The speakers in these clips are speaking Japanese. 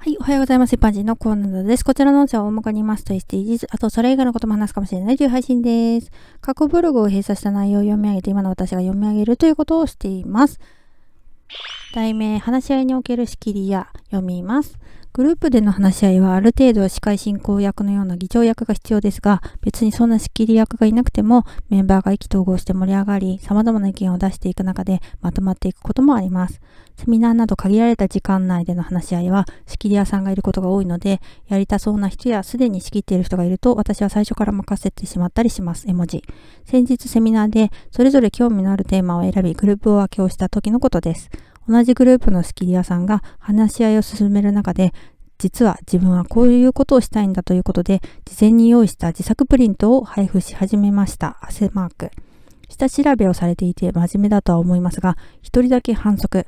はい、おはようございます。一般人のコーナーです。こちらの音声は大まかに言いますと SDGs、あとそれ以外のことも話すかもしれないという配信です。過去ブログを閉鎖した内容を読み上げて、今の私が読み上げるということをしています。題名、話し合いにおける仕切りや読みます。グループでの話し合いはある程度司会進行役のような議長役が必要ですが、別にそんな仕切り役がいなくても、メンバーが意気投合して盛り上がり、様々な意見を出していく中でまとまっていくこともあります。セミナーなど限られた時間内での話し合いは、仕切り屋さんがいることが多いので、やりたそうな人やすでに仕切っている人がいると、私は最初から任せてしまったりします。絵文字。先日セミナーで、それぞれ興味のあるテーマを選び、グループを分けをした時のことです。同じグループの仕切り屋さんが話し合いを進める中で、実は自分はこういうことをしたいんだということで、事前に用意した自作プリントを配布し始めました。汗マーク。下調べをされていて真面目だとは思いますが、一人だけ反則。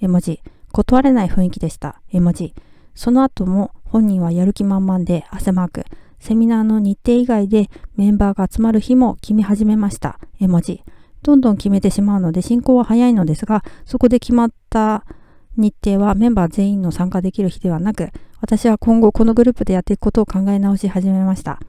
絵文字。断れない雰囲気でした。絵文字。その後も本人はやる気満々で汗マーク。セミナーの日程以外でメンバーが集まる日も決め始めました。絵文字。どんどん決めてしまうので進行は早いのですが、そこで決まった日程はメンバー全員の参加できる日ではなく、私は今後このグループでやっていくことを考え直し始めました。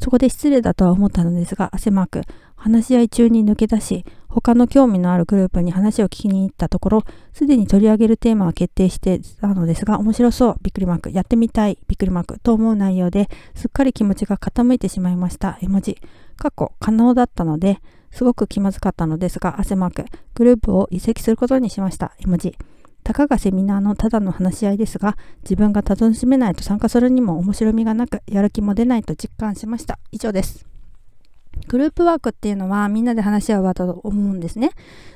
そこで失礼だとは思ったのですが、汗マーク、話し合い中に抜け出し、他の興味のあるグループに話を聞きに行ったところ、すでに取り上げるテーマは決定してたのですが、面白そう、びっくりマーク、やってみたい、びっくりマーク、と思う内容で、すっかり気持ちが傾いてしまいました。絵文字。過去、可能だったので、すごく気まずかったのですが、汗マーク、グループを移籍することにしました。絵文字。たかがセミナーのただの話し合いですが、自分が楽しめないと参加するにも面白みがなく、やる気も出ないと実感しました。以上です。グループワークっていうのはみんなで話し合う場だと思うんですね。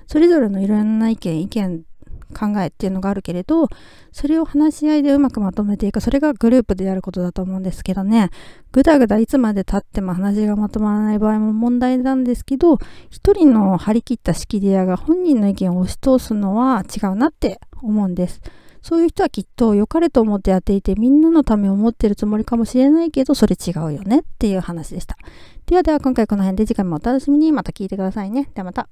それぞれのいろんな意見、意見考えっていうのがあるけれど、それを話し合いでうまくまとめていく。それがグループでやることだと思うんですけどね。ぐだぐだいつまで経っても話がまとまらない場合も問題なんですけど、一人の張り切った仕切り屋が本人の意見を押し通すのは違うなって思うんです。そういう人はきっと良かれと思ってやっていてみんなのためを思ってるつもりかもしれないけどそれ違うよねっていう話でした。ではでは今回この辺で次回もお楽しみにまた聞いてくださいね。ではまた。